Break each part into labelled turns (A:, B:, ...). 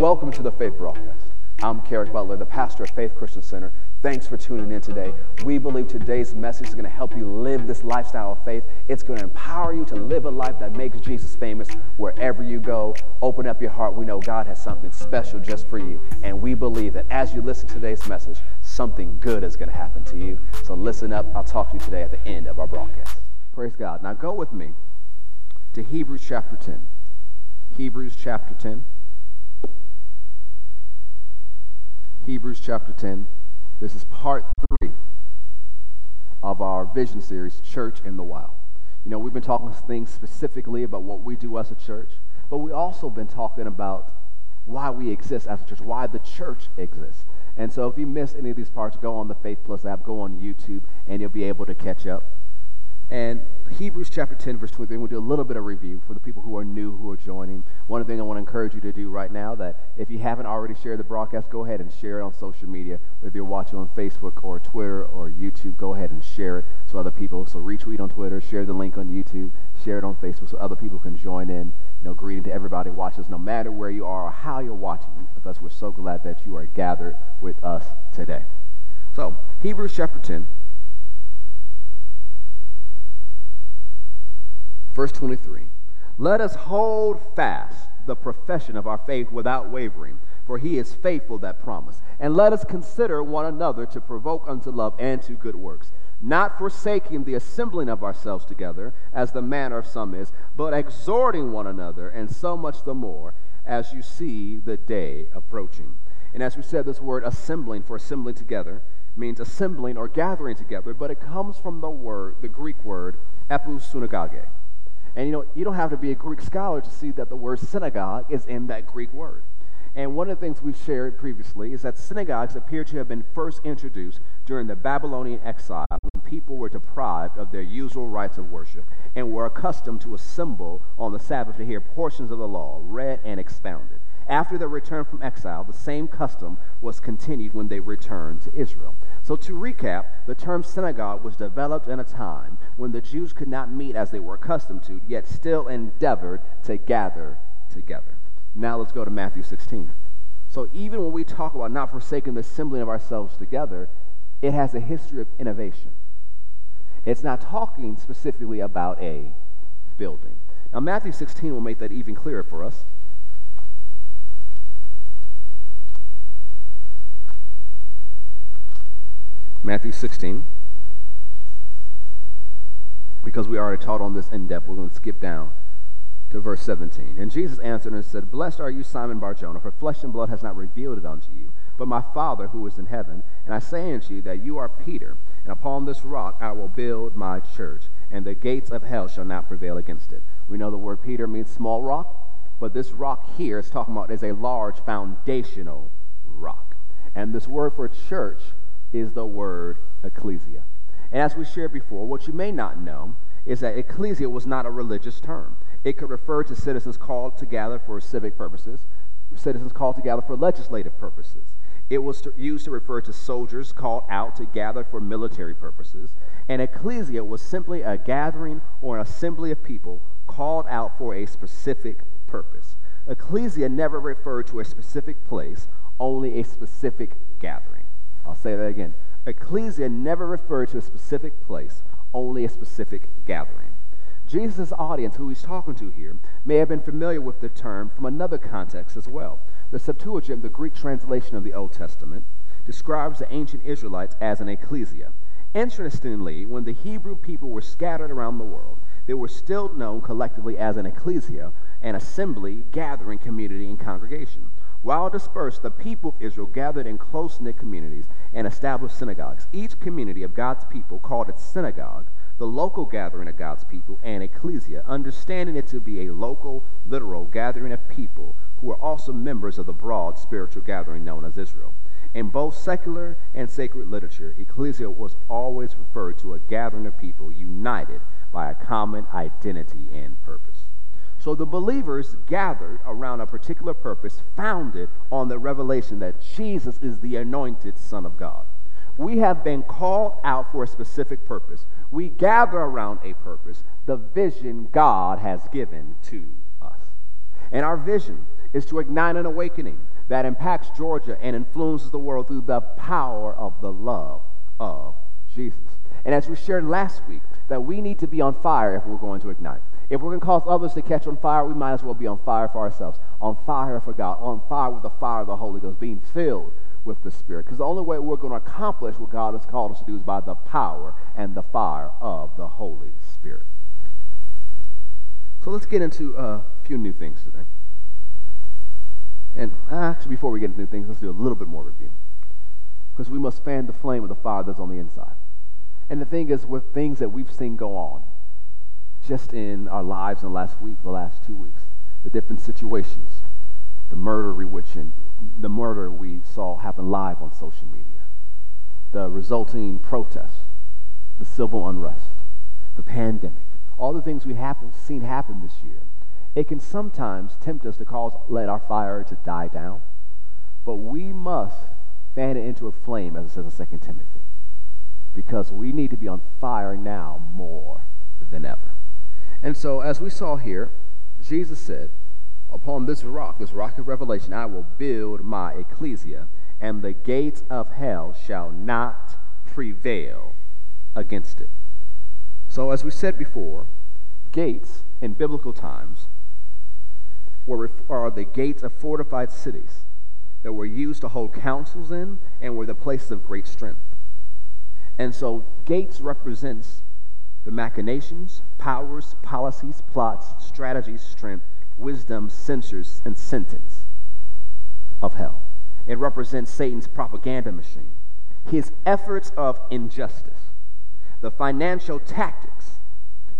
A: Welcome to the Faith Broadcast. I'm Carrick Butler, the pastor of Faith Christian Center. Thanks for tuning in today. We believe today's message is going to help you live this lifestyle of faith. It's going to empower you to live a life that makes Jesus famous wherever you go. Open up your heart. We know God has something special just for you. And we believe that as you listen to today's message, something good is going to happen to you. So listen up. I'll talk to you today at the end of our broadcast. Praise God. Now go with me to Hebrews chapter 10. Hebrews chapter 10. Hebrews chapter 10. This is part three of our vision series, Church in the Wild. You know, we've been talking things specifically about what we do as a church, but we also been talking about why we exist as a church, why the church exists. And so if you miss any of these parts, go on the Faith Plus app, go on YouTube, and you'll be able to catch up. And Hebrews chapter 10, verse 23, we'll do a little bit of review for the people who are new, who are joining. One thing I want to encourage you to do right now that if you haven't already shared the broadcast, go ahead and share it on social media. Whether you're watching on Facebook or Twitter or YouTube, go ahead and share it so other people, so retweet on Twitter, share the link on YouTube, share it on Facebook so other people can join in. You know, greeting to everybody watching us, no matter where you are or how you're watching with us. We're so glad that you are gathered with us today. So, Hebrews chapter 10. Verse 23 Let us hold fast the profession of our faith without wavering, for he is faithful that promise. And let us consider one another to provoke unto love and to good works, not forsaking the assembling of ourselves together, as the manner of some is, but exhorting one another, and so much the more as you see the day approaching. And as we said, this word assembling for assembling together means assembling or gathering together, but it comes from the word, the Greek word, episunagoge. And you know, you don't have to be a Greek scholar to see that the word synagogue is in that Greek word. And one of the things we've shared previously is that synagogues appear to have been first introduced during the Babylonian exile when people were deprived of their usual rites of worship and were accustomed to assemble on the Sabbath to hear portions of the law read and expounded. After their return from exile, the same custom was continued when they returned to Israel. So, to recap, the term synagogue was developed in a time when the Jews could not meet as they were accustomed to, yet still endeavored to gather together. Now, let's go to Matthew 16. So, even when we talk about not forsaking the assembling of ourselves together, it has a history of innovation. It's not talking specifically about a building. Now, Matthew 16 will make that even clearer for us. Matthew 16. Because we already taught on this in depth, we're going to skip down to verse 17. And Jesus answered and said, Blessed are you, Simon Barjona, for flesh and blood has not revealed it unto you, but my Father who is in heaven. And I say unto you that you are Peter, and upon this rock I will build my church, and the gates of hell shall not prevail against it. We know the word Peter means small rock, but this rock here is talking about is a large foundational rock. And this word for church is the word ecclesia. And as we shared before, what you may not know is that ecclesia was not a religious term. It could refer to citizens called to gather for civic purposes, citizens called to gather for legislative purposes. It was to, used to refer to soldiers called out to gather for military purposes. And ecclesia was simply a gathering or an assembly of people called out for a specific purpose. Ecclesia never referred to a specific place, only a specific gathering. I'll say that again. Ecclesia never referred to a specific place, only a specific gathering. Jesus' audience, who he's talking to here, may have been familiar with the term from another context as well. The Septuagint, the Greek translation of the Old Testament, describes the ancient Israelites as an ecclesia. Interestingly, when the Hebrew people were scattered around the world, they were still known collectively as an ecclesia, an assembly, gathering, community, and congregation. While dispersed, the people of Israel gathered in close knit communities and established synagogues. Each community of God's people called its synagogue the local gathering of God's people and ecclesia, understanding it to be a local, literal gathering of people who are also members of the broad spiritual gathering known as Israel. In both secular and sacred literature, ecclesia was always referred to a gathering of people united by a common identity and purpose. So the believers gathered around a particular purpose founded on the revelation that Jesus is the anointed Son of God. We have been called out for a specific purpose. We gather around a purpose, the vision God has given to us. And our vision is to ignite an awakening, that impacts Georgia and influences the world through the power of the love of Jesus. And as we shared last week, that we need to be on fire if we're going to ignite. If we're going to cause others to catch on fire, we might as well be on fire for ourselves, on fire for God, on fire with the fire of the Holy Ghost, being filled with the Spirit. Because the only way we're going to accomplish what God has called us to do is by the power and the fire of the Holy Spirit. So let's get into a few new things today. And uh, actually, before we get into new things, let's do a little bit more review. Because we must fan the flame of the fire that's on the inside. And the thing is, with things that we've seen go on just in our lives in the last week, the last two weeks, the different situations, the murder we which the murder we saw happen live on social media, the resulting protest, the civil unrest, the pandemic, all the things we have seen happen this year, it can sometimes tempt us to cause let our fire to die down. But we must fan it into a flame, as it says in 2 Timothy, because we need to be on fire now more than ever. And so, as we saw here, Jesus said, Upon this rock, this rock of revelation, I will build my ecclesia, and the gates of hell shall not prevail against it. So, as we said before, gates in biblical times were, are the gates of fortified cities that were used to hold councils in and were the places of great strength. And so, gates represents the machinations, powers, policies, plots, strategies, strength, wisdom, censors, and sentence of hell. It represents Satan's propaganda machine, his efforts of injustice, the financial tactics.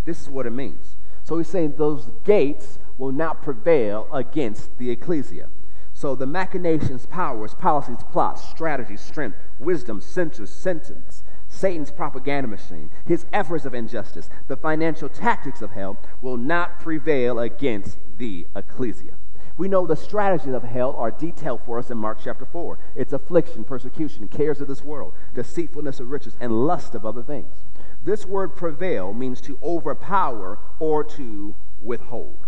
A: This is what it means. So he's saying those gates will not prevail against the ecclesia. So the machinations, powers, policies, plots, strategies, strength, wisdom, censors, sentence, Satan's propaganda machine, his efforts of injustice, the financial tactics of hell will not prevail against the ecclesia. We know the strategies of hell are detailed for us in Mark chapter 4. It's affliction, persecution, cares of this world, deceitfulness of riches, and lust of other things. This word prevail means to overpower or to withhold.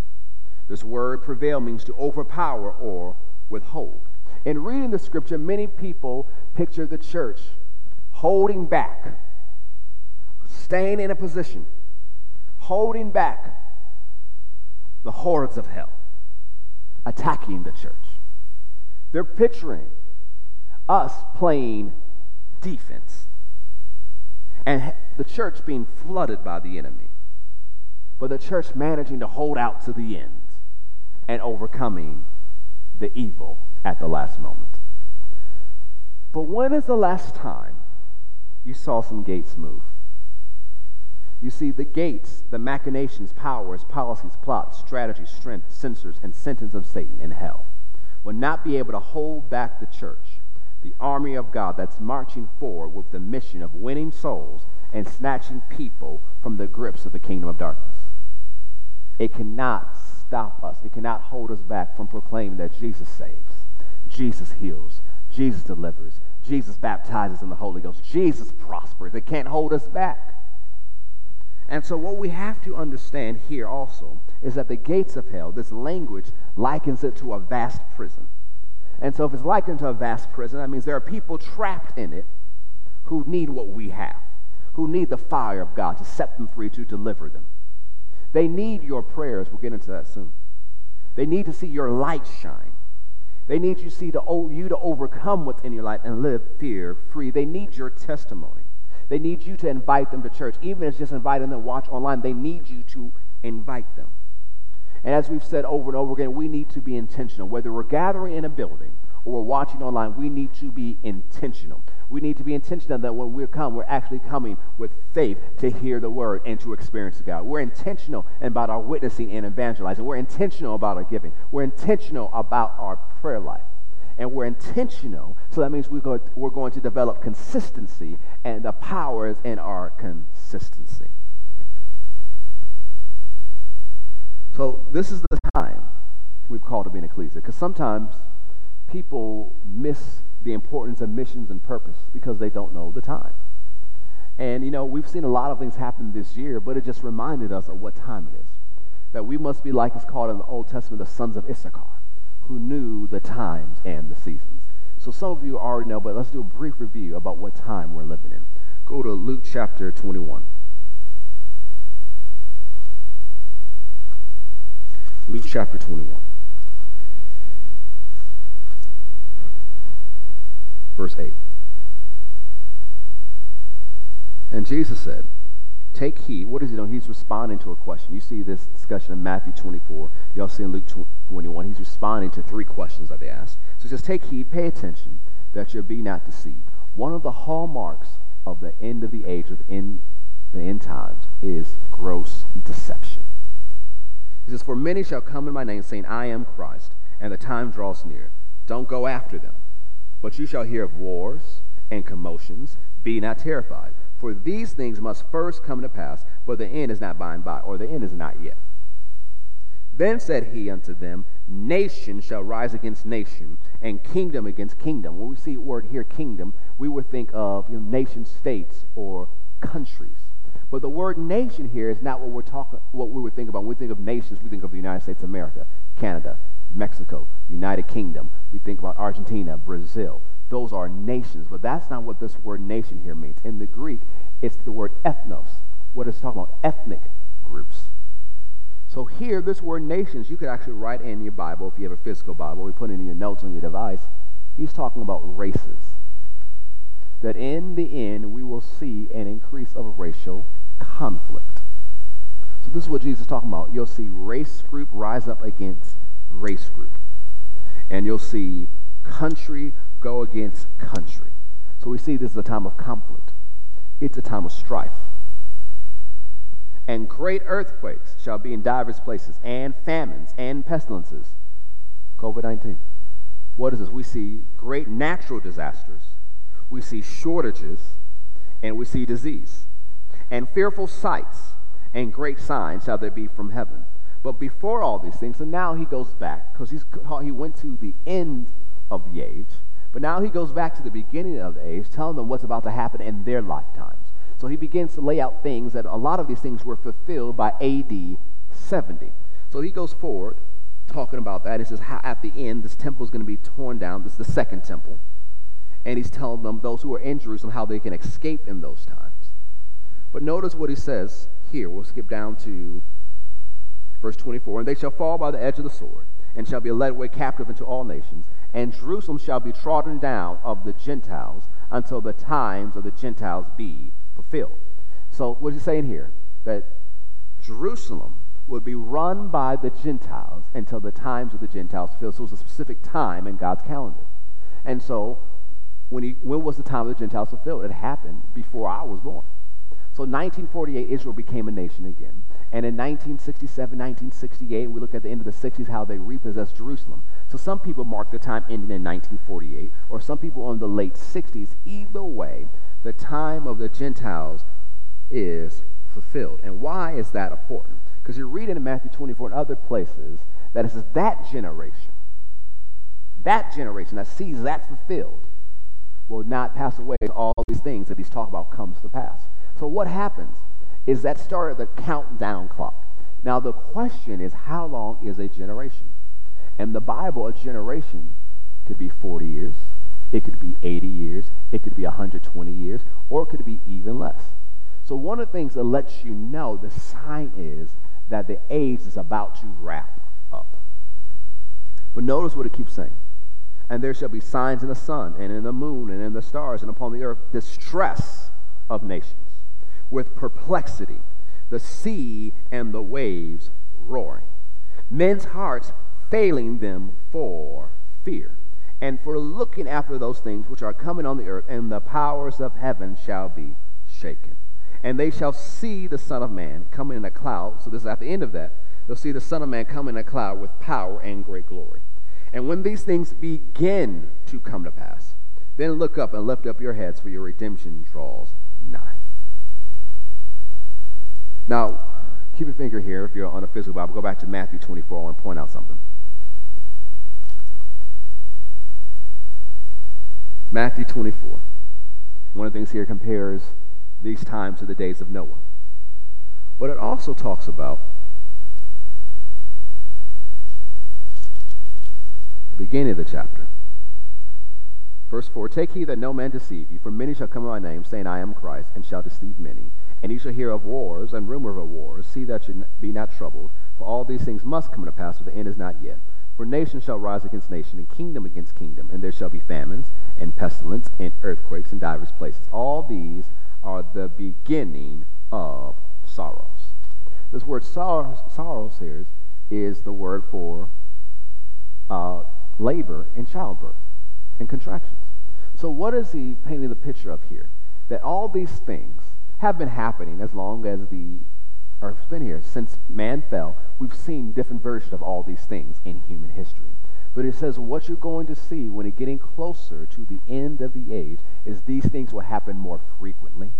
A: This word prevail means to overpower or withhold. In reading the scripture, many people picture the church holding back, staying in a position, holding back the hordes of hell, attacking the church. They're picturing us playing defense and the church being flooded by the enemy, but the church managing to hold out to the end and overcoming the evil at the last moment. But when is the last time you saw some gates move? You see, the gates, the machinations, powers, policies, plots, strategies, strength, censors, and sentence of Satan in hell will not be able to hold back the church, the army of God that's marching forward with the mission of winning souls and snatching people from the grips of the kingdom of darkness. It cannot stop us, it cannot hold us back from proclaiming that Jesus saves, Jesus heals, Jesus delivers, Jesus baptizes in the Holy Ghost, Jesus prospers. It can't hold us back. And so, what we have to understand here also is that the gates of hell, this language likens it to a vast prison. And so, if it's likened to a vast prison, that means there are people trapped in it who need what we have, who need the fire of God to set them free, to deliver them. They need your prayers. We'll get into that soon. They need to see your light shine. They need you to see to, you to overcome what's in your life and live fear free. They need your testimony. They need you to invite them to church. Even if it's just inviting them to watch online, they need you to invite them. And as we've said over and over again, we need to be intentional. Whether we're gathering in a building or we're watching online, we need to be intentional. We need to be intentional that when we come, we're actually coming with faith to hear the word and to experience God. We're intentional about our witnessing and evangelizing. We're intentional about our giving. We're intentional about our prayer life and we're intentional. So that means we're going, to develop consistency, and the power is in our consistency. So this is the time we've called to be an ecclesia, because sometimes people miss the importance of missions and purpose because they don't know the time. And, you know, we've seen a lot of things happen this year, but it just reminded us of what time it is. That we must be like it's called in the Old Testament, the sons of Issachar who knew the times and the seasons. So some of you already know, but let's do a brief review about what time we're living in. Go to Luke chapter 21. Luke chapter 21. Verse 8. And Jesus said, Take heed. What is he doing? He's responding to a question. You see this discussion in Matthew 24. You all see in Luke 21. He's responding to three questions that they asked. So he says, Take heed, pay attention, that you be not deceived. One of the hallmarks of the end of the age, of the end, the end times, is gross deception. He says, For many shall come in my name, saying, I am Christ, and the time draws near. Don't go after them. But you shall hear of wars and commotions. Be not terrified. For these things must first come to pass, but the end is not by and by, or the end is not yet. Then said he unto them, Nation shall rise against nation, and kingdom against kingdom. When we see the word here, kingdom, we would think of you know, nation states or countries. But the word nation here is not what we're talking what we would think about. When we think of nations, we think of the United States of America, Canada, Mexico, United Kingdom. We think about Argentina, Brazil. Those are nations, but that's not what this word nation here means. In the Greek, it's the word ethnos. What is talking about? Ethnic groups. So here, this word nations, you could actually write in your Bible, if you have a physical Bible, we put it in your notes on your device. He's talking about races. That in the end, we will see an increase of racial conflict. So this is what Jesus is talking about. You'll see race group rise up against race group. And you'll see country go against country. So we see this is a time of conflict. It's a time of strife. And great earthquakes shall be in divers places, and famines, and pestilences. COVID 19. What is this? We see great natural disasters, we see shortages, and we see disease. And fearful sights and great signs shall there be from heaven. But before all these things, so now he goes back, because he's he went to the end of the age, but now he goes back to the beginning of the age, telling them what's about to happen in their lifetimes. So he begins to lay out things that a lot of these things were fulfilled by AD 70. So he goes forward talking about that. He says, at the end, this temple is going to be torn down. This is the second temple. And he's telling them, those who are in Jerusalem, how they can escape in those times. But notice what he says here. We'll skip down to verse 24. And they shall fall by the edge of the sword, and shall be led away captive into all nations and Jerusalem shall be trodden down of the Gentiles until the times of the Gentiles be fulfilled. So, what is he saying here? That Jerusalem would be run by the Gentiles until the times of the Gentiles fulfilled. So, it was a specific time in God's calendar. And so, when, he, when was the time of the Gentiles fulfilled? It happened before I was born. So 1948, Israel became a nation again. And in 1967, 1968, we look at the end of the 60s, how they repossessed Jerusalem. So some people mark the time ending in 1948, or some people on the late 60s. Either way, the time of the Gentiles is fulfilled. And why is that important? Because you're reading in Matthew 24 and other places that it says that generation, that generation that sees that fulfilled will not pass away. All these things that he's talking about comes to pass. So what happens is that started the countdown clock. Now the question is how long is a generation? And the Bible, a generation could be 40 years, it could be 80 years, it could be 120 years, or it could be even less. So one of the things that lets you know the sign is that the age is about to wrap up. But notice what it keeps saying. And there shall be signs in the sun and in the moon and in the stars and upon the earth distress of nations with perplexity, the sea and the waves roaring, men's hearts failing them for fear, and for looking after those things which are coming on the earth, and the powers of heaven shall be shaken. And they shall see the Son of Man coming in a cloud. So this is at the end of that. They'll see the Son of Man come in a cloud with power and great glory. And when these things begin to come to pass, then look up and lift up your heads, for your redemption draws nigh. Now, keep your finger here if you're on a physical Bible. Go back to Matthew 24. I want to point out something. Matthew 24. One of the things here compares these times to the days of Noah. But it also talks about the beginning of the chapter. Verse 4 Take heed that no man deceive you, for many shall come in my name, saying, I am Christ, and shall deceive many. And you shall hear of wars and rumor of wars. See that you be not troubled, for all these things must come to pass, for the end is not yet. For nation shall rise against nation, and kingdom against kingdom, and there shall be famines, and pestilence, and earthquakes in divers places. All these are the beginning of sorrows. This word sorrows, sorrows here is the word for uh, labor and childbirth and contractions. So, what is he painting the picture of here? That all these things have been happening as long as the earth's been here. Since man fell, we've seen different versions of all these things in human history. But it says what you're going to see when it's getting closer to the end of the age is these things will happen more frequently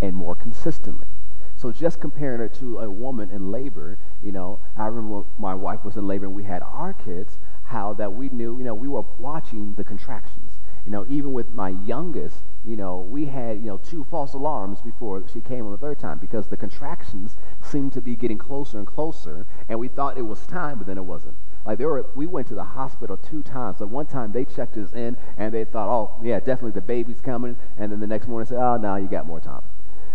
A: and more consistently. So just comparing it to a woman in labor, you know, I remember my wife was in labor and we had our kids, how that we knew, you know, we were watching the contractions. You know, even with my youngest, you know, we had, you know, two false alarms before she came on the third time because the contractions seemed to be getting closer and closer, and we thought it was time, but then it wasn't. Like there were, we went to the hospital two times. So one time they checked us in, and they thought, oh yeah, definitely the baby's coming, and then the next morning said, oh no, you got more time.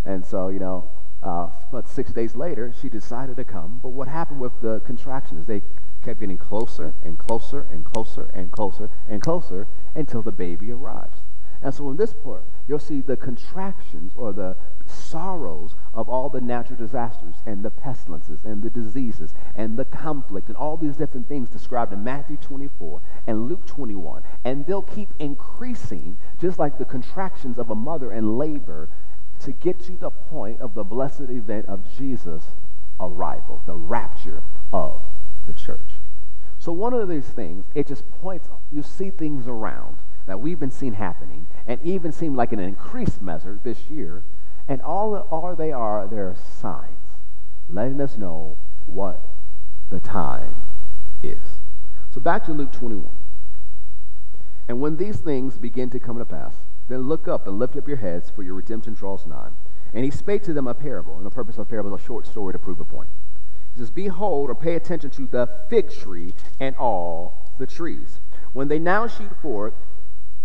A: And so you know, uh, but six days later, she decided to come. But what happened with the contractions? They kept getting closer and closer and closer and closer and closer until the baby arrives. And so in this part, you'll see the contractions or the sorrows of all the natural disasters and the pestilences and the diseases and the conflict and all these different things described in Matthew 24 and Luke 21. And they'll keep increasing just like the contractions of a mother in labor to get to the point of the blessed event of Jesus' arrival, the rapture of the church. So one of these things, it just points, you see things around that we've been seeing happening and even seem like an increased measure this year. And all, all they are, they're signs letting us know what the time is. So back to Luke 21. And when these things begin to come to pass, then look up and lift up your heads, for your redemption draws nigh. And he spake to them a parable, and the purpose of a parable is a short story to prove a point. Says, Behold, or pay attention to the fig tree and all the trees. When they now shoot forth,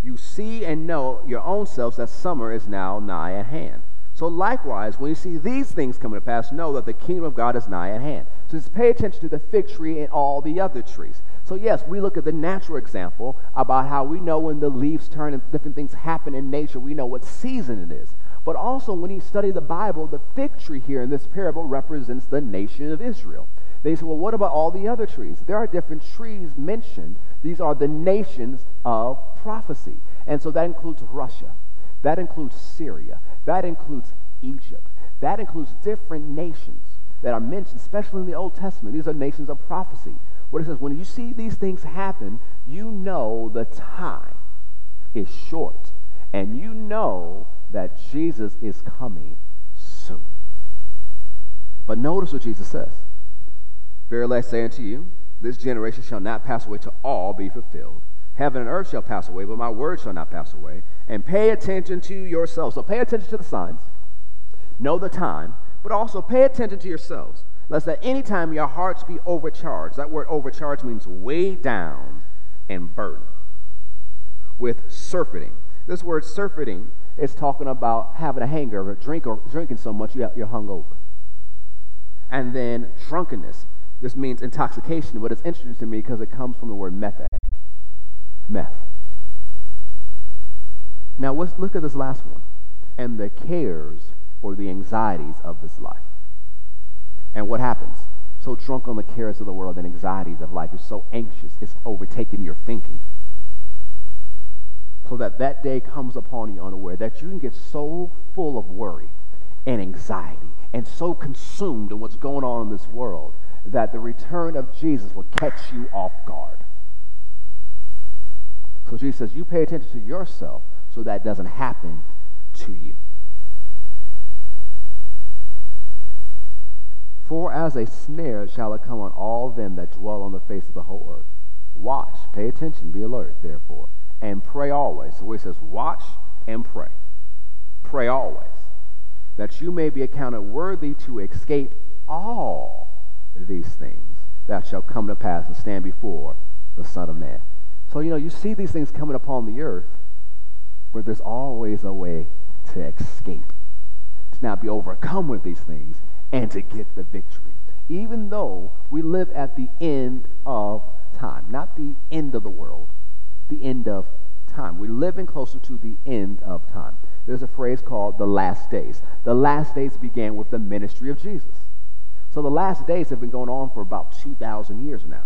A: you see and know your own selves that summer is now nigh at hand. So likewise, when you see these things coming to pass, know that the kingdom of God is nigh at hand. So just pay attention to the fig tree and all the other trees. So yes, we look at the natural example about how we know when the leaves turn and different things happen in nature. We know what season it is. But also, when you study the Bible, the fig tree here in this parable represents the nation of Israel. They say, well, what about all the other trees? There are different trees mentioned. These are the nations of prophecy. And so that includes Russia, that includes Syria, that includes Egypt, that includes different nations that are mentioned, especially in the Old Testament. These are nations of prophecy. What it says, when you see these things happen, you know the time is short. And you know that Jesus is coming soon. But notice what Jesus says. Verily I say unto you, this generation shall not pass away till all be fulfilled. Heaven and earth shall pass away, but my word shall not pass away. And pay attention to yourselves. So pay attention to the signs. Know the time, but also pay attention to yourselves, lest at any time your hearts be overcharged. That word overcharged means weighed down and burdened with surfeiting. This word surfeiting is talking about having a hangover, drink or drinking so much you're hungover. And then drunkenness. This means intoxication, but it's interesting to me because it comes from the word meth. Meth. Now let's look at this last one. And the cares or the anxieties of this life. And what happens? So drunk on the cares of the world and anxieties of life. You're so anxious. It's overtaking your thinking so that that day comes upon you unaware, that you can get so full of worry and anxiety and so consumed in what's going on in this world that the return of Jesus will catch you off guard. So Jesus says, you pay attention to yourself so that doesn't happen to you. For as a snare shall it come on all them that dwell on the face of the whole earth. Watch, pay attention, be alert, therefore and pray always. So he says, watch and pray. Pray always, that you may be accounted worthy to escape all these things that shall come to pass and stand before the Son of Man. So, you know, you see these things coming upon the earth, but there's always a way to escape, to not be overcome with these things, and to get the victory. Even though we live at the end of time, not the end of the world, the end of time. We're living closer to the end of time. There's a phrase called the last days. The last days began with the ministry of Jesus. So the last days have been going on for about 2,000 years now.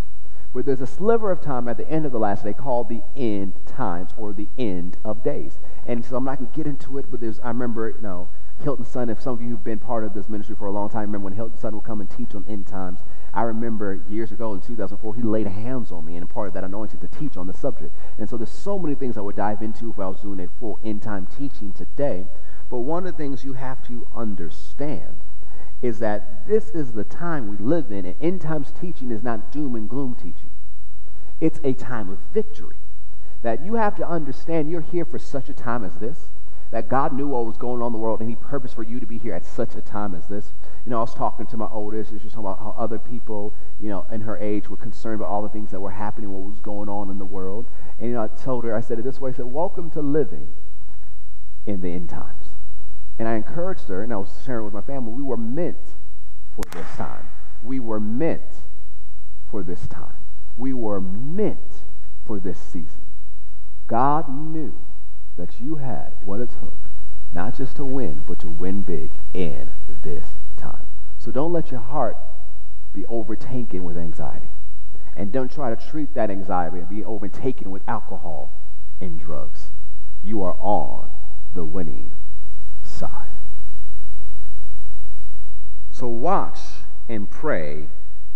A: But there's a sliver of time at the end of the last day called the end times or the end of days. And so I'm not going to get into it, but there's, I remember, you know, Hilton Sutton, if some of you have been part of this ministry for a long time, remember when Hilton Sutton would come and teach on end times. I remember years ago in 2004, he laid hands on me and part of that anointing to teach on the subject. And so there's so many things I would dive into if I was doing a full end time teaching today. But one of the things you have to understand is that this is the time we live in, and end times teaching is not doom and gloom teaching. It's a time of victory. That you have to understand you're here for such a time as this that God knew what was going on in the world and He purposed for you to be here at such a time as this. You know, I was talking to my oldest, and she was talking about how other people, you know, in her age were concerned about all the things that were happening, what was going on in the world. And, you know, I told her, I said it this way I said, Welcome to living in the end times. And I encouraged her, and I was sharing with my family, we were meant for this time. We were meant for this time. We were meant for this season. God knew that you had what it took, not just to win, but to win big in this time. So don't let your heart be overtaken with anxiety. And don't try to treat that anxiety and be overtaken with alcohol and drugs. You are on the winning side. So watch and pray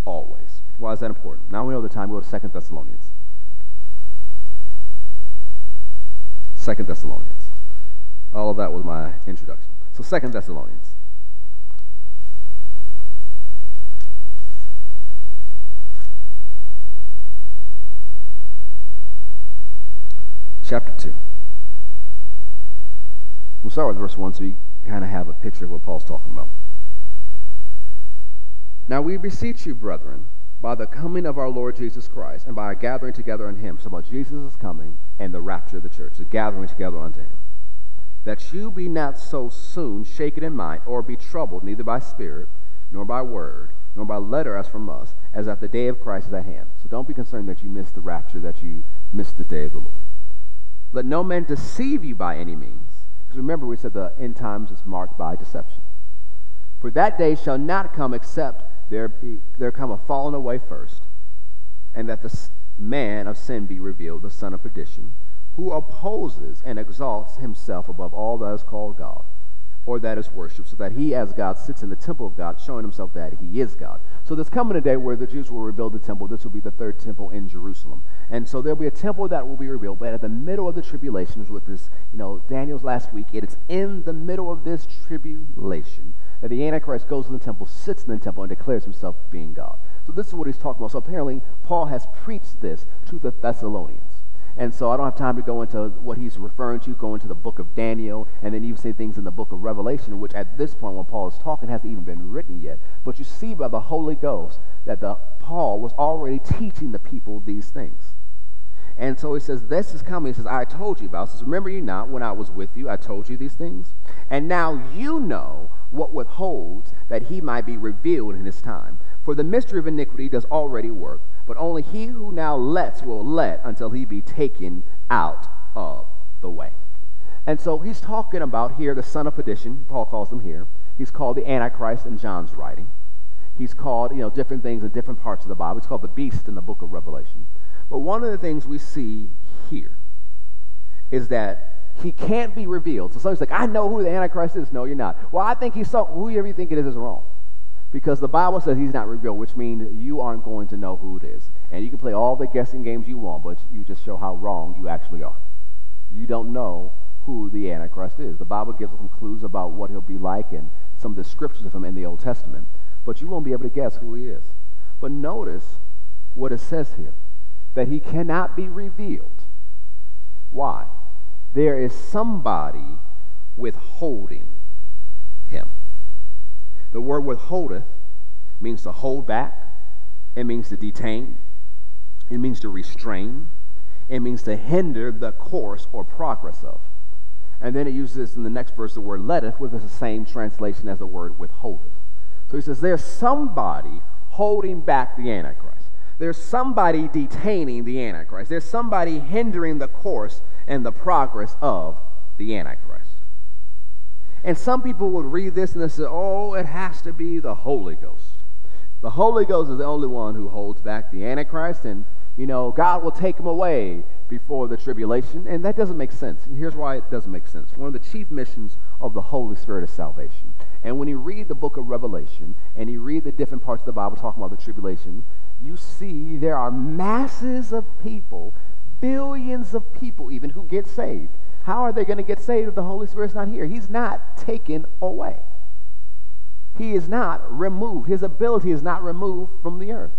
A: always. Why is that important? Now we know the time. We go to Second Thessalonians. Second Thessalonians. All of that was my introduction. So Second Thessalonians. Chapter 2. We'll start with verse 1 so you kind of have a picture of what Paul's talking about. Now we beseech you, brethren, by the coming of our Lord Jesus Christ and by our gathering together on him. So about Jesus' coming and the rapture of the church, the gathering together unto him. That you be not so soon shaken in mind, or be troubled neither by spirit, nor by word, nor by letter as from us, as that the day of Christ is at hand. So don't be concerned that you miss the rapture, that you miss the day of the Lord. Let no man deceive you by any means. Because remember, we said the end times is marked by deception. For that day shall not come except there, be, there come a falling away first, and that the man of sin be revealed, the son of perdition, who opposes and exalts himself above all that is called God or that is worship, so that he, as God, sits in the temple of God, showing himself that he is God. So there's coming a day where the Jews will rebuild the temple. This will be the third temple in Jerusalem. And so there'll be a temple that will be rebuilt, but at the middle of the tribulations with this, you know, Daniel's last week, it is in the middle of this tribulation that the Antichrist goes to the temple, sits in the temple, and declares himself being God. So this is what he's talking about. So apparently, Paul has preached this to the Thessalonians. And so I don't have time to go into what he's referring to, go into the book of Daniel, and then even say things in the book of Revelation, which at this point when Paul is talking hasn't even been written yet. But you see by the Holy Ghost that the Paul was already teaching the people these things. And so he says, This is coming. He says, I told you about. He says, Remember you not when I was with you, I told you these things? And now you know what withholds that he might be revealed in his time. For the mystery of iniquity does already work, but only he who now lets will let until he be taken out of the way. And so he's talking about here the son of perdition, Paul calls him here. He's called the Antichrist in John's writing. He's called, you know, different things in different parts of the Bible. He's called the beast in the book of Revelation. But one of the things we see here is that he can't be revealed. So somebody's like, I know who the Antichrist is. No, you're not. Well, I think he's so, whoever you think it is is wrong. Because the Bible says he's not revealed, which means you aren't going to know who it is. And you can play all the guessing games you want, but you just show how wrong you actually are. You don't know who the Antichrist is. The Bible gives us some clues about what he'll be like and some scriptures of him in the Old Testament, but you won't be able to guess who he is. But notice what it says here that he cannot be revealed. Why? There is somebody withholding him. The word withholdeth means to hold back, it means to detain, it means to restrain, It means to hinder the course or progress of. And then it uses in the next verse the word letteth, which is the same translation as the word withholdeth. So he says there's somebody holding back the Antichrist. There's somebody detaining the Antichrist. There's somebody hindering the course and the progress of the Antichrist. And some people would read this and they say, oh, it has to be the Holy Ghost. The Holy Ghost is the only one who holds back the Antichrist, and, you know, God will take him away before the tribulation. And that doesn't make sense. And here's why it doesn't make sense. One of the chief missions of the Holy Spirit is salvation. And when you read the book of Revelation and you read the different parts of the Bible talking about the tribulation, you see there are masses of people, billions of people even, who get saved. How are they going to get saved if the Holy Spirit's not here? He's not taken away. He is not removed. His ability is not removed from the earth.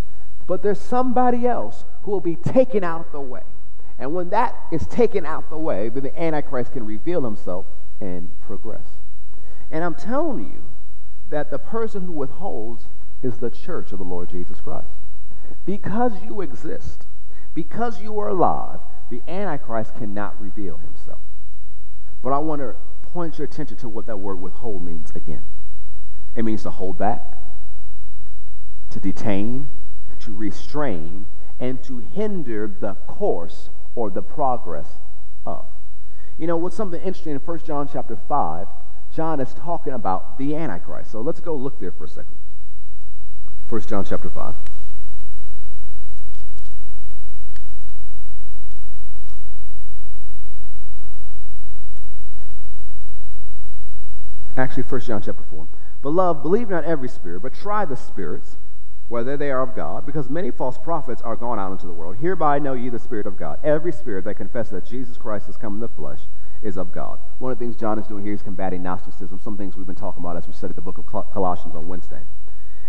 A: But there's somebody else who will be taken out of the way. And when that is taken out the way, then the Antichrist can reveal himself and progress. And I'm telling you that the person who withholds is the church of the Lord Jesus Christ. Because you exist, because you are alive, the Antichrist cannot reveal himself. But I want to point your attention to what that word withhold means again. It means to hold back, to detain, to restrain, and to hinder the course or the progress of. You know, what's something interesting in 1 John chapter 5, John is talking about the Antichrist. So let's go look there for a second. 1 John chapter 5. Actually, 1 John chapter 4. Beloved, believe not every spirit, but try the spirits, whether they are of God, because many false prophets are gone out into the world. Hereby know ye the Spirit of God. Every spirit that confesses that Jesus Christ has come in the flesh is of God. One of the things John is doing here is combating Gnosticism, some things we've been talking about as we studied the book of Colossians on Wednesday.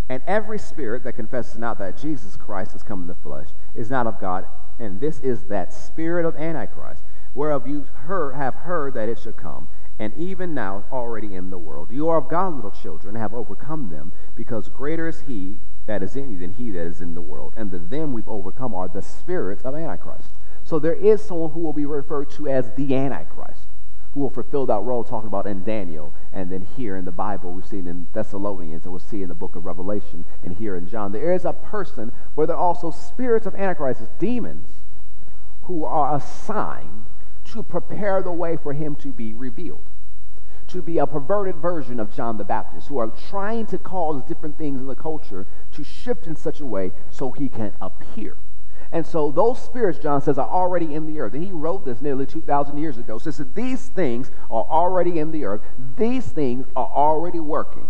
A: And every spirit that confesses not that Jesus Christ has come in the flesh is not of God, and this is that spirit of Antichrist, whereof you heard, have heard that it should come and even now already in the world. You are of God, little children, have overcome them, because greater is he that is in you than he that is in the world. And the them we've overcome are the spirits of Antichrist. So there is someone who will be referred to as the Antichrist, who will fulfill that role talking about in Daniel, and then here in the Bible, we've seen in Thessalonians, and we'll see in the book of Revelation, and here in John. There is a person where there are also spirits of Antichrist, demons, who are assigned to prepare the way for him to be revealed. To be a perverted version of John the Baptist, who are trying to cause different things in the culture to shift in such a way so he can appear. And so those spirits, John says, are already in the earth. And he wrote this nearly 2,000 years ago. So says these things are already in the earth. These things are already working.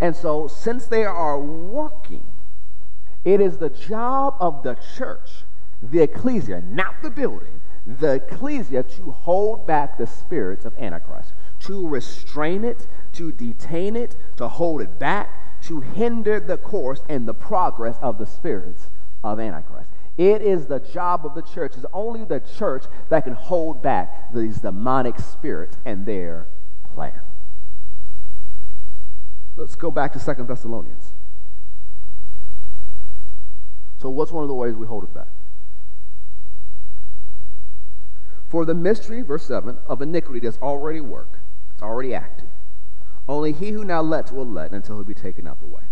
A: And so since they are working, it is the job of the church, the ecclesia, not the building, the ecclesia to hold back the spirits of Antichrist, to restrain it, to detain it, to hold it back, to hinder the course and the progress of the spirits of Antichrist. It is the job of the church. It's only the church that can hold back these demonic spirits and their plan. Let's go back to Second Thessalonians. So, what's one of the ways we hold it back? For the mystery, verse 7, of iniquity does already work. It's already active. Only he who now lets will let until he be taken out the way.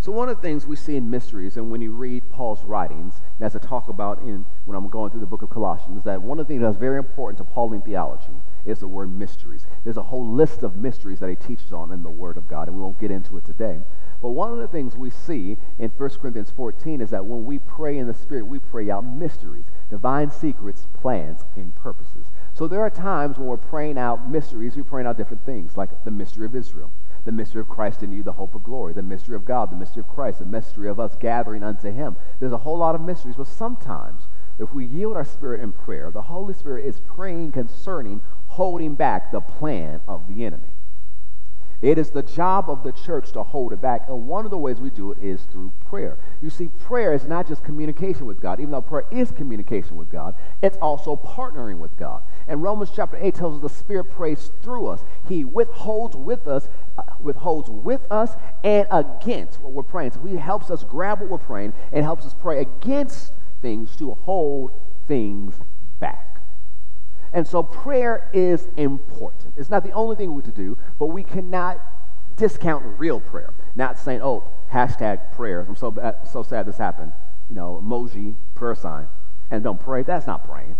A: So one of the things we see in mysteries, and when you read Paul's writings, and as I talk about in when I'm going through the book of Colossians, that one of the things that's very important to Pauline theology is the word mysteries. There's a whole list of mysteries that he teaches on in the Word of God, and we won't get into it today. But one of the things we see in 1 Corinthians 14 is that when we pray in the Spirit, we pray out mysteries, divine secrets, plans, and purposes. So there are times when we're praying out mysteries, we're praying out different things, like the mystery of Israel, the mystery of Christ in you, the hope of glory, the mystery of God, the mystery of Christ, the mystery of us gathering unto Him. There's a whole lot of mysteries, but sometimes if we yield our spirit in prayer, the Holy Spirit is praying concerning holding back the plan of the enemy. It is the job of the church to hold it back. And one of the ways we do it is through prayer. You see, prayer is not just communication with God, even though prayer is communication with God, it's also partnering with God. And Romans chapter 8 tells us the Spirit prays through us. He withholds with us, uh, withholds with us and against what we're praying. So he helps us grab what we're praying and helps us pray against things to hold things. And so prayer is important. It's not the only thing we to do, but we cannot discount real prayer. Not saying, oh, hashtag prayers. I'm so, bad, so sad this happened. You know, emoji, prayer sign. And don't pray. That's not praying.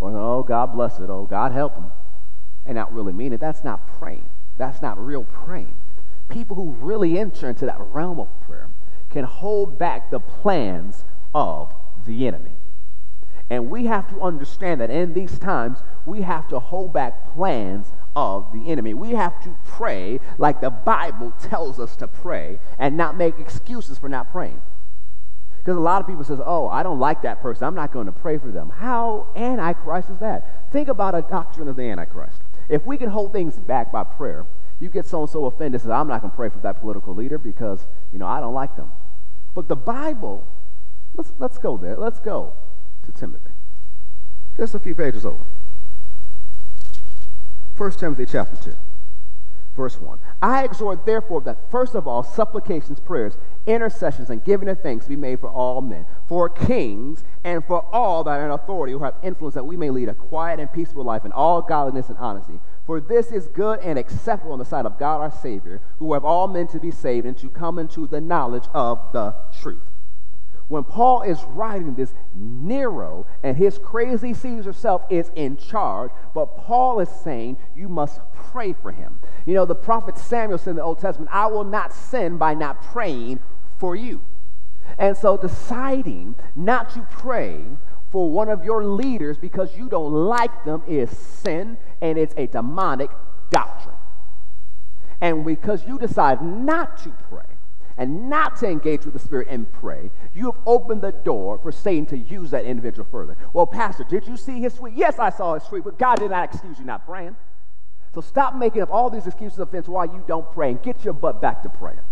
A: Or, oh, God bless it. Oh, God help them. And not really mean it. That's not praying. That's not real praying. People who really enter into that realm of prayer can hold back the plans of the enemy. And we have to understand that in these times, we have to hold back plans of the enemy. We have to pray like the Bible tells us to pray and not make excuses for not praying. Because a lot of people says, "Oh, I don't like that person. I'm not going to pray for them." How antichrist is that? Think about a doctrine of the antichrist. If we can hold things back by prayer, you get so and so offended says, "I'm not going to pray for that political leader because you know I don't like them." But the Bible, let's let's go there. Let's go to Timothy. Just a few pages over. 1 Timothy chapter 2, verse 1. I exhort, therefore, that first of all, supplications, prayers, intercessions, and giving of thanks be made for all men, for kings, and for all that are in authority who have influence, that we may lead a quiet and peaceful life in all godliness and honesty. For this is good and acceptable in the sight of God our Savior, who have all men to be saved and to come into the knowledge of the truth when Paul is writing this, Nero and his crazy Caesar self is in charge, but Paul is saying you must pray for him. You know, the prophet Samuel said in the Old Testament, I will not sin by not praying for you. And so deciding not to pray for one of your leaders because you don't like them is sin and it's a demonic doctrine. And because you decide not to pray, and not to engage with the Spirit and pray, you have opened the door for Satan to use that individual further. Well, Pastor, did you see his tweet? Yes, I saw his tweet, but God did not excuse you not praying. So stop making up all these excuses of offense why you don't pray and get your butt back to prayer.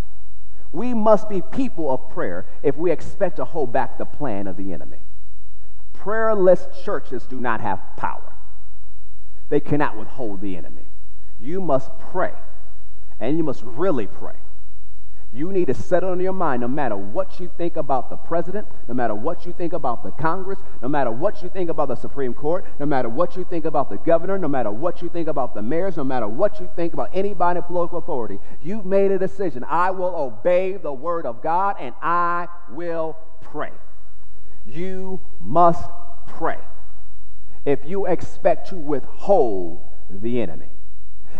A: We must be people of prayer if we expect to hold back the plan of the enemy. Prayerless churches do not have power, they cannot withhold the enemy. You must pray, and you must really pray. You need to settle in your mind no matter what you think about the president, no matter what you think about the Congress, no matter what you think about the Supreme Court, no matter what you think about the governor, no matter what you think about the mayors, no matter what you think about anybody in political authority. You've made a decision. I will obey the word of God and I will pray. You must pray if you expect to withhold the enemy.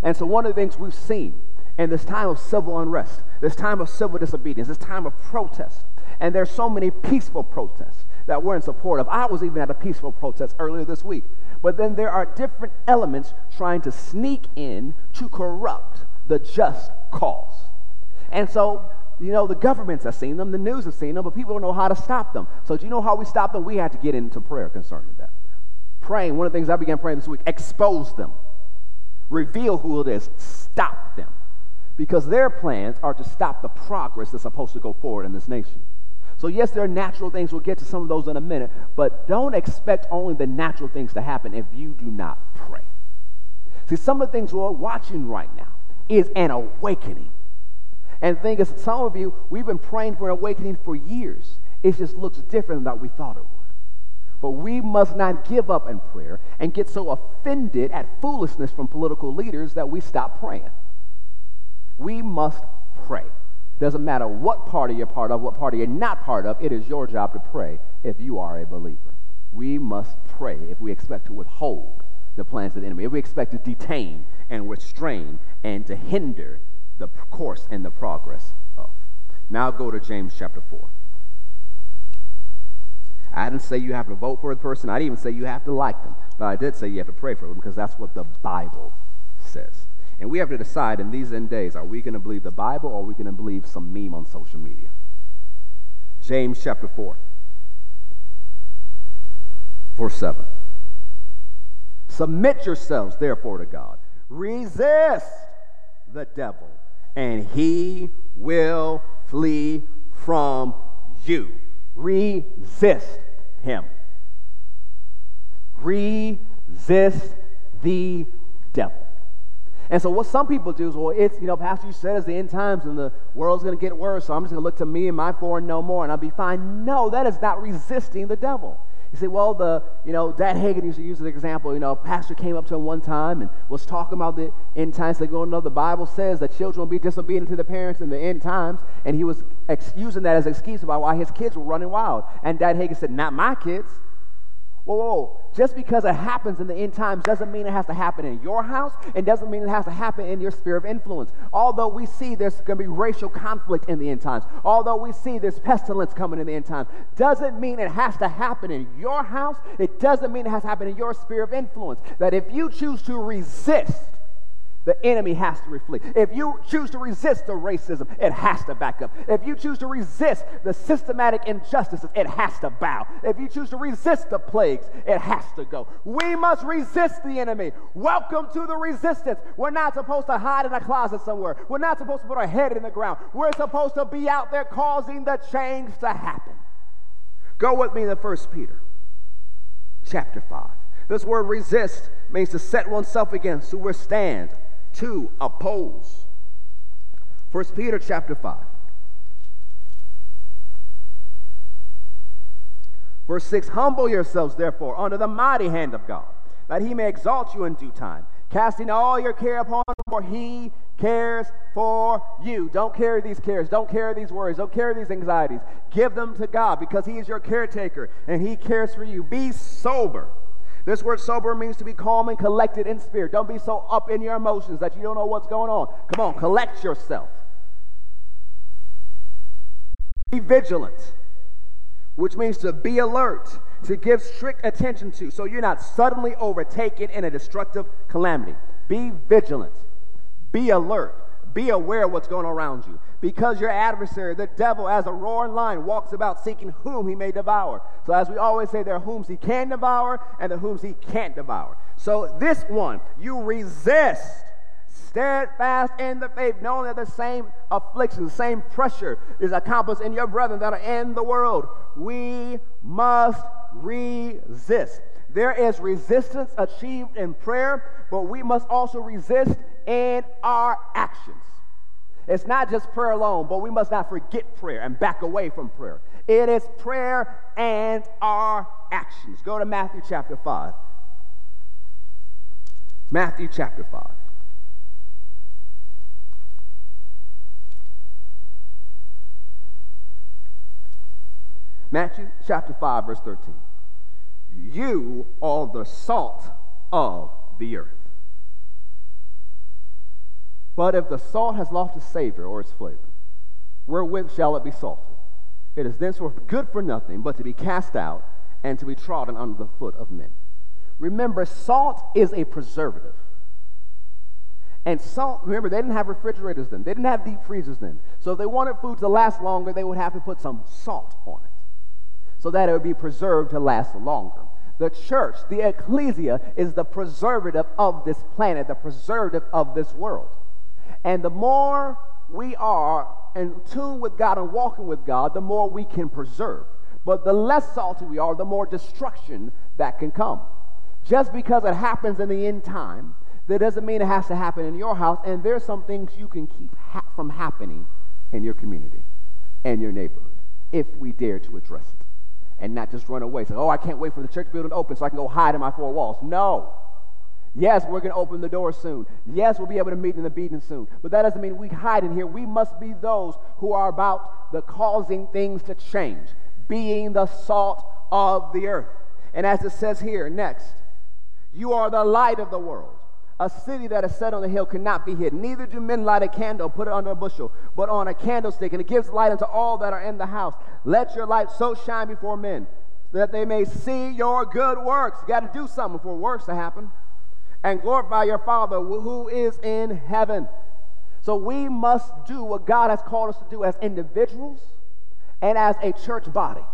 A: And so, one of the things we've seen in this time of civil unrest, this time of civil disobedience, this time of protest. And there's so many peaceful protests that we're in support of. I was even at a peaceful protest earlier this week. But then there are different elements trying to sneak in to corrupt the just cause. And so, you know, the governments have seen them, the news has seen them, but people don't know how to stop them. So, do you know how we stop them? We had to get into prayer concerning that. Praying, one of the things I began praying this week, expose them, reveal who it is, stop them because their plans are to stop the progress that's supposed to go forward in this nation. So, yes, there are natural things. We'll get to some of those in a minute, but don't expect only the natural things to happen if you do not pray. See, some of the things we're watching right now is an awakening. And the thing is, some of you, we've been praying for an awakening for years. It just looks different than we thought it would. But we must not give up in prayer and get so offended at foolishness from political leaders that we stop praying. We must pray. Doesn't matter what party you're part of, what party you're not part of, it is your job to pray if you are a believer. We must pray if we expect to withhold the plans of the enemy, if we expect to detain and restrain and to hinder the course and the progress of. Now go to James chapter 4. I didn't say you have to vote for a person. I didn't even say you have to like them. But I did say you have to pray for them because that's what the Bible says. And we have to decide in these end days are we going to believe the Bible or are we going to believe some meme on social media? James chapter 4, verse 7. Submit yourselves, therefore, to God. Resist the devil, and he will flee from you. Resist him. Resist the devil. And so what some people do is, well, it's, you know, Pastor, you said it's the end times and the world's going to get worse, so I'm just going to look to me and my four and no more, and I'll be fine. No, that is not resisting the devil. You say, well, the, you know, Dad Hagin used to use the example, you know, a pastor came up to him one time and was talking about the end times. They go, no, the Bible says that children will be disobedient to their parents in the end times. And he was ex- using that as an excuse about why his kids were running wild. And Dad Hagin said, not my kids. Whoa, whoa, just because it happens in the end times doesn't mean it has to happen in your house and doesn't mean it has to happen in your sphere of influence. Although we see there's going to be racial conflict in the end times, although we see there's pestilence coming in the end times, doesn't mean it has to happen in your house. It doesn't mean it has to happen in your sphere of influence. That if you choose to resist, the enemy has to flee. If you choose to resist the racism, it has to back up. If you choose to resist the systematic injustices, it has to bow. If you choose to resist the plagues, it has to go. We must resist the enemy. Welcome to the resistance. We're not supposed to hide in a closet somewhere. We're not supposed to put our head in the ground. We're supposed to be out there causing the change to happen. Go with me to 1 Peter chapter 5. This word resist means to set oneself against, to withstand to oppose. First Peter chapter 5. Verse 6 Humble yourselves, therefore, under the mighty hand of God, that he may exalt you in due time, casting all your care upon him, for he cares for you. Don't carry these cares. Don't carry these worries. Don't carry these anxieties. Give them to God because he is your caretaker and he cares for you. Be sober this word sober means to be calm and collected in spirit. Don't be so up in your emotions that you don't know what's going on. Come on, collect yourself. Be vigilant, which means to be alert, to give strict attention to, so you're not suddenly overtaken in a destructive calamity. Be vigilant. Be alert. Be aware of what's going on around you. Because your adversary, the devil, as a roaring lion, walks about seeking whom he may devour. So, as we always say, there are whom he can devour and the whom he can't devour. So, this one, you resist steadfast in the faith, knowing that the same affliction, the same pressure is accomplished in your brethren that are in the world. We must resist. There is resistance achieved in prayer, but we must also resist in our actions. It's not just prayer alone, but we must not forget prayer and back away from prayer. It is prayer and our actions. Go to Matthew chapter 5. Matthew chapter 5. Matthew chapter 5, verse 13. You are the salt of the earth. But if the salt has lost its savor or its flavor, wherewith shall it be salted? It is thenceforth good for nothing but to be cast out and to be trodden under the foot of men. Remember, salt is a preservative. And salt, remember, they didn't have refrigerators then. They didn't have deep freezers then. So if they wanted food to last longer, they would have to put some salt on it so that it would be preserved to last longer. The church, the ecclesia, is the preservative of this planet, the preservative of this world. And the more we are in tune with God and walking with God, the more we can preserve. But the less salty we are, the more destruction that can come. Just because it happens in the end time, that doesn't mean it has to happen in your house. And there's some things you can keep ha- from happening in your community and your neighborhood if we dare to address it and not just run away. Say, oh, I can't wait for the church building to open so I can go hide in my four walls. No. Yes, we're going to open the door soon. Yes, we'll be able to meet in the meeting soon. But that doesn't mean we hide in here. We must be those who are about the causing things to change, being the salt of the earth. And as it says here, next, you are the light of the world. A city that is set on the hill cannot be hidden. Neither do men light a candle, put it under a bushel, but on a candlestick, and it gives light unto all that are in the house. Let your light so shine before men that they may see your good works. You got to do something for works to happen. And glorify your Father who is in heaven. So we must do what God has called us to do as individuals and as a church body.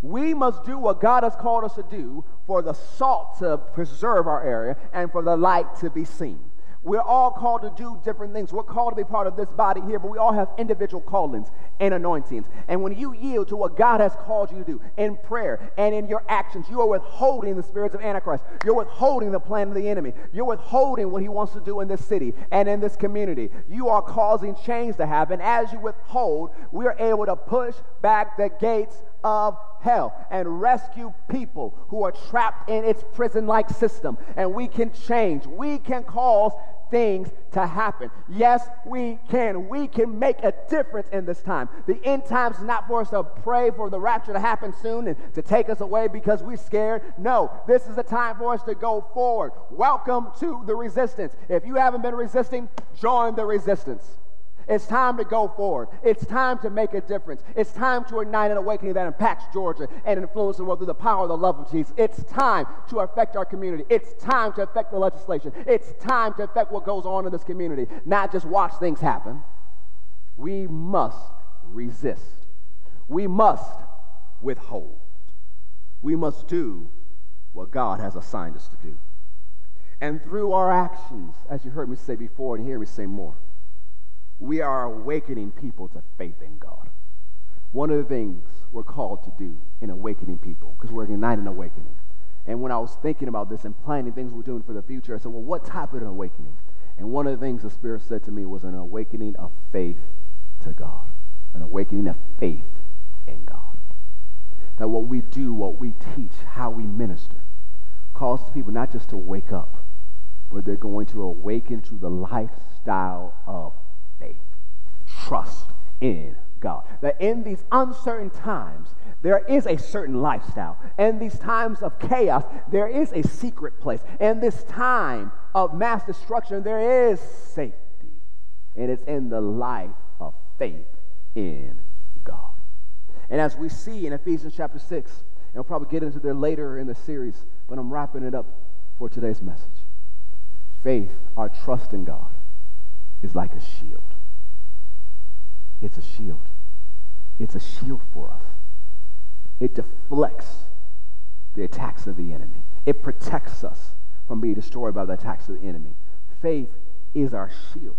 A: We must do what God has called us to do for the salt to preserve our area and for the light to be seen. We're all called to do different things. We're called to be part of this body here, but we all have individual callings and anointings. And when you yield to what God has called you to do in prayer and in your actions, you are withholding the spirits of Antichrist. You're withholding the plan of the enemy. You're withholding what he wants to do in this city and in this community. You are causing change to happen. As you withhold, we are able to push back the gates of hell and rescue people who are trapped in its prison like system. And we can change, we can cause things to happen. Yes, we can. We can make a difference in this time. The end times is not for us to pray for the rapture to happen soon and to take us away because we're scared. No, this is a time for us to go forward. Welcome to the resistance. If you haven't been resisting, join the resistance. It's time to go forward. It's time to make a difference. It's time to ignite an awakening that impacts Georgia and influences the world through the power of the love of Jesus. It's time to affect our community. It's time to affect the legislation. It's time to affect what goes on in this community, not just watch things happen. We must resist. We must withhold. We must do what God has assigned us to do. And through our actions, as you heard me say before and hear me say more, we are awakening people to faith in God. One of the things we're called to do in awakening people, because we're igniting awakening. And when I was thinking about this and planning things we're doing for the future, I said, well, what type of an awakening? And one of the things the Spirit said to me was an awakening of faith to God, an awakening of faith in God. That what we do, what we teach, how we minister, calls people not just to wake up, but they're going to awaken to the lifestyle of faith, trust in God. That in these uncertain times, there is a certain lifestyle. In these times of chaos, there is a secret place. In this time of mass destruction, there is safety. And it's in the life of faith in God. And as we see in Ephesians chapter 6, and we'll probably get into there later in the series, but I'm wrapping it up for today's message. Faith, our trust in God, is like a shield. It's a shield. It's a shield for us. It deflects the attacks of the enemy. It protects us from being destroyed by the attacks of the enemy. Faith is our shield.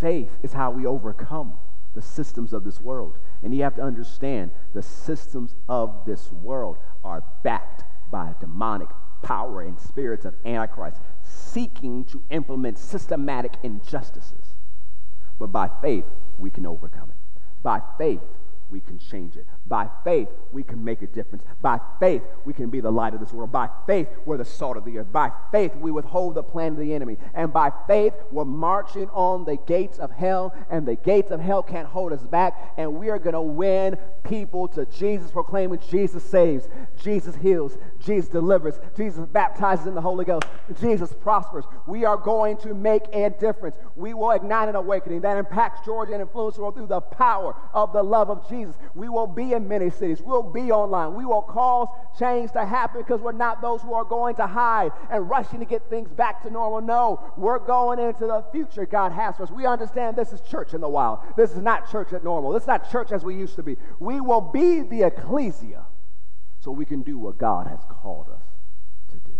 A: Faith is how we overcome the systems of this world. And you have to understand the systems of this world are backed by demonic power and spirits of Antichrist seeking to implement systematic injustices. But by faith, we can overcome it. By faith, we can change it. By faith, we can make a difference. By faith, we can be the light of this world. By faith, we're the salt of the earth. By faith, we withhold the plan of the enemy. And by faith, we're marching on the gates of hell, and the gates of hell can't hold us back. And we are going to win people to Jesus, proclaiming Jesus saves, Jesus heals, Jesus delivers, Jesus baptizes in the Holy Ghost, Jesus prospers. We are going to make a difference. We will ignite an awakening that impacts Georgia and influences the world through the power of the love of Jesus. We will be in many cities. We'll be online. We will cause change to happen because we're not those who are going to hide and rushing to get things back to normal. No, we're going into the future God has for us. We understand this is church in the wild. This is not church at normal. This is not church as we used to be. We will be the ecclesia so we can do what God has called us to do.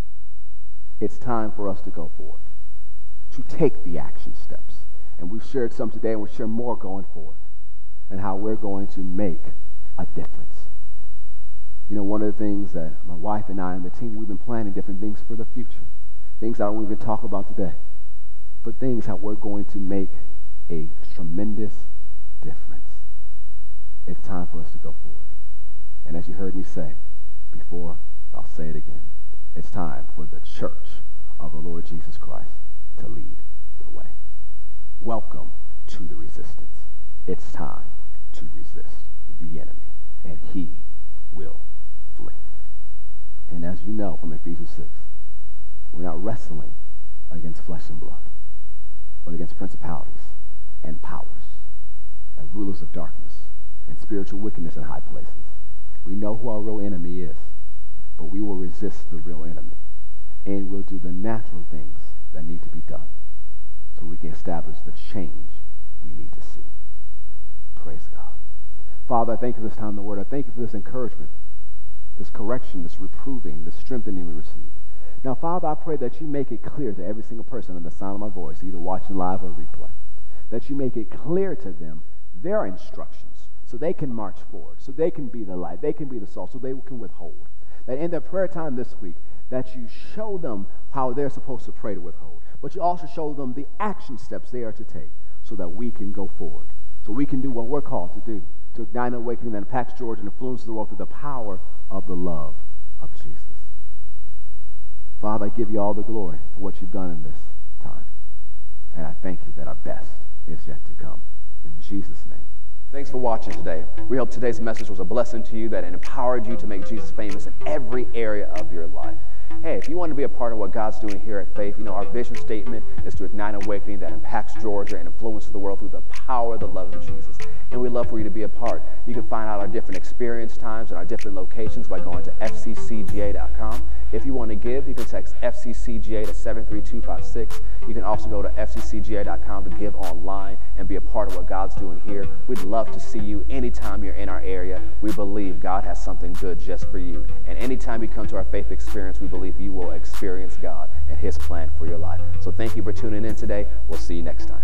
A: It's time for us to go forward, to take the action steps. And we've shared some today, and we'll share more going forward, and how we're going to make a difference. You know, one of the things that my wife and I and the team, we've been planning different things for the future. Things I don't even talk about today. But things how we're going to make a tremendous difference. It's time for us to go forward. And as you heard me say before, I'll say it again. It's time for the church of the Lord Jesus Christ to lead the way. Welcome to the resistance. It's time to resist the enemy, and he will flee. And as you know from Ephesians 6, we're not wrestling against flesh and blood, but against principalities and powers and rulers of darkness and spiritual wickedness in high places. We know who our real enemy is, but we will resist the real enemy. And we'll do the natural things that need to be done so we can establish the change we need to see. Praise God. Father, I thank you for this time in the Word. I thank you for this encouragement, this correction, this reproving, this strengthening we received. Now, Father, I pray that you make it clear to every single person in the sound of my voice, either watching live or replay, that you make it clear to them their instructions so they can march forward, so they can be the light, they can be the salt, so they can withhold. That in their prayer time this week, that you show them how they're supposed to pray to withhold, but you also show them the action steps they are to take so that we can go forward, so we can do what we're called to do to ignite an awakening that impacts Georgia and influences the world through the power of the love of Jesus. Father, I give you all the glory for what you've done in this time. And I thank you that our best is yet to come. In Jesus' name. Thanks for watching today. We hope today's message was a blessing to you that empowered you to make Jesus famous in every area of your life. Hey, if you want to be a part of what God's doing here at Faith, you know, our vision statement is to ignite an awakening that impacts Georgia and influences the world through the power of the love of Jesus. And we'd love for you to be a part. You can find out our different experience times and our different locations by going to fccga.com. If you want to give, you can text FCCGA to 73256. You can also go to fccga.com to give online and be a part of what God's doing here. We'd love to see you anytime you're in our area. We believe God has something good just for you. And anytime you come to our faith experience, we believe you will experience God and His plan for your life. So thank you for tuning in today. We'll see you next time.